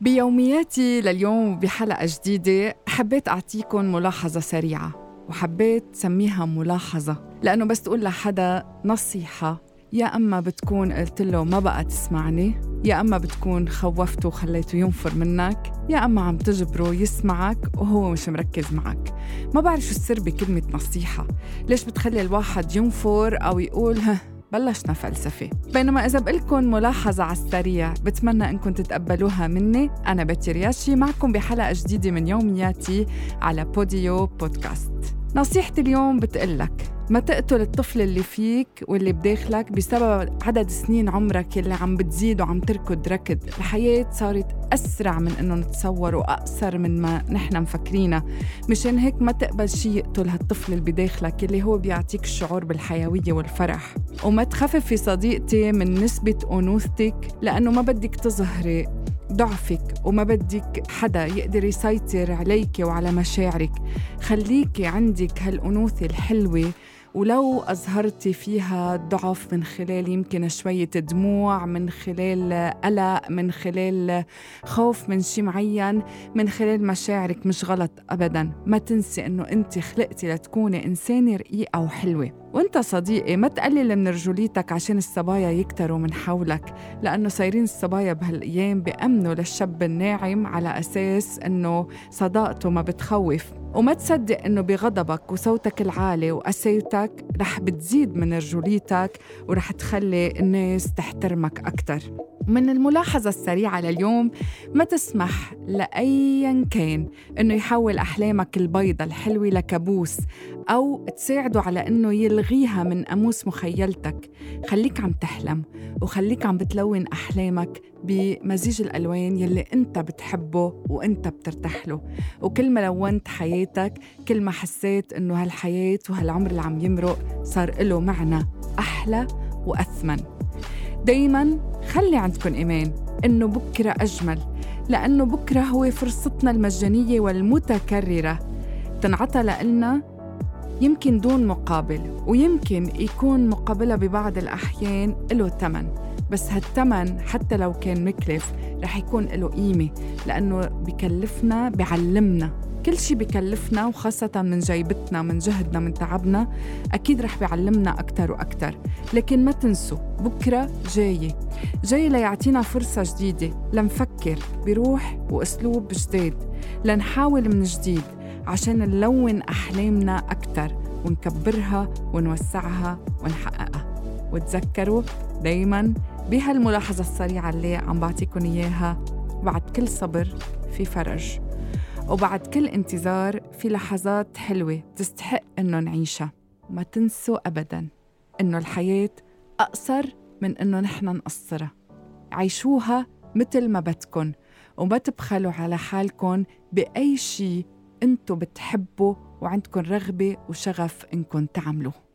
بيومياتي لليوم بحلقة جديدة حبيت أعطيكم ملاحظة سريعة وحبيت سميها ملاحظة لأنه بس تقول لحدا نصيحة. يا أما بتكون قلت له ما بقى تسمعني يا أما بتكون خوفته وخليته ينفر منك يا أما عم تجبره يسمعك وهو مش مركز معك. ما بعرف شو السر بكلمة نصيحة. ليش بتخلي الواحد ينفر أو يقول بلشنا فلسفة. بينما إذا بقلكن ملاحظة على السريع بتمنى إنكم تتقبلوها مني. أنا بتي رياشي معكم بحلقة جديدة من يومياتي على بوديو بودكاست نصيحتي اليوم بتقلك ما تقتل الطفل اللي فيك واللي بداخلك بسبب عدد سنين عمرك اللي عم بتزيد وعم تركض. ركض الحياة صارت أسرع من إنه نتصور وأقصر من ما نحن مفكرينها مشان هيك ما تقبل شيء يقتل هالطفل اللي بداخلك اللي هو بيعطيك الشعور بالحيوية والفرح. وما تخففي صديقتي من نسبة أنوثتك لأنه ما بدك تظهري ضعفك وما بدك حدا يقدر يسيطر عليك وعلى مشاعرك. خليكي عندك هالأنوثة الحلوة ولو أظهرتي فيها ضعف من خلال يمكن شوية دموع من خلال قلق من خلال خوف من شيء معين من خلال مشاعرك مش غلط أبدا. ما تنسي أنه أنت خلقتي لتكوني إنسانة رقيقة وحلوة. وأنت صديقي ما تقلل من رجوليتك عشان الصبايا يكتروا من حولك لأنه صايرين الصبايا بهالأيام بأمنوا للشاب الناعم على أساس أنه صداقته ما بتخوف. وما تصدق إنه بغضبك وصوتك العالي وقساوتك رح بتزيد من رجوليتك ورح تخلي الناس تحترمك أكتر. من الملاحظة السريعة لليوم ما تسمح لأيا كان إنه يحول أحلامك البيضة الحلوة لكابوس أو تساعده على إنه يلغيها من قاموس مخيلتك. خليك عم تحلم وخليك عم بتلون أحلامك بمزيج الألوان يلي أنت بتحبه وأنت بترتاح له وكل ما لونت حياتك كل ما حسيت إنه هالحياة وهالعمر اللي عم يمرق صار له معنى أحلى وأثمن. دايما خلي عندكم إيمان إنه بكرة أجمل لأنه بكرة هو فرصتنا المجانية والمتكررة. تنعطى لإلنا يمكن دون مقابل ويمكن يكون مقابلها ببعض الأحيان له ثمن بس هالثمن حتى لو كان مكلف رح يكون له قيمة لأنه بكلفنا بعلمنا. كل شيء بكلفنا وخاصة من جيبتنا من جهدنا من تعبنا أكيد رح بيعلمنا أكتر وأكتر. لكن ما تنسوا بكرة جاي جاي ليعطينا فرصة جديدة لنفكر بروح وأسلوب جديد لنحاول من جديد عشان نلون أحلامنا أكتر ونكبرها ونوسعها ونحققها. وتذكروا دايما بهالملاحظة السريعة اللي عم بعطيكم إياها بعد كل صبر في فرج. وبعد كل انتظار في لحظات حلوة تستحق إنه نعيشها. وما تنسوا أبدا إنه الحياة أقصر من إنه نحن نقصرها. عيشوها مثل ما بدكن وما تبخلوا على حالكم بأي شيء أنتو بتحبوا وعندكم رغبة وشغف إنكم تعملوه.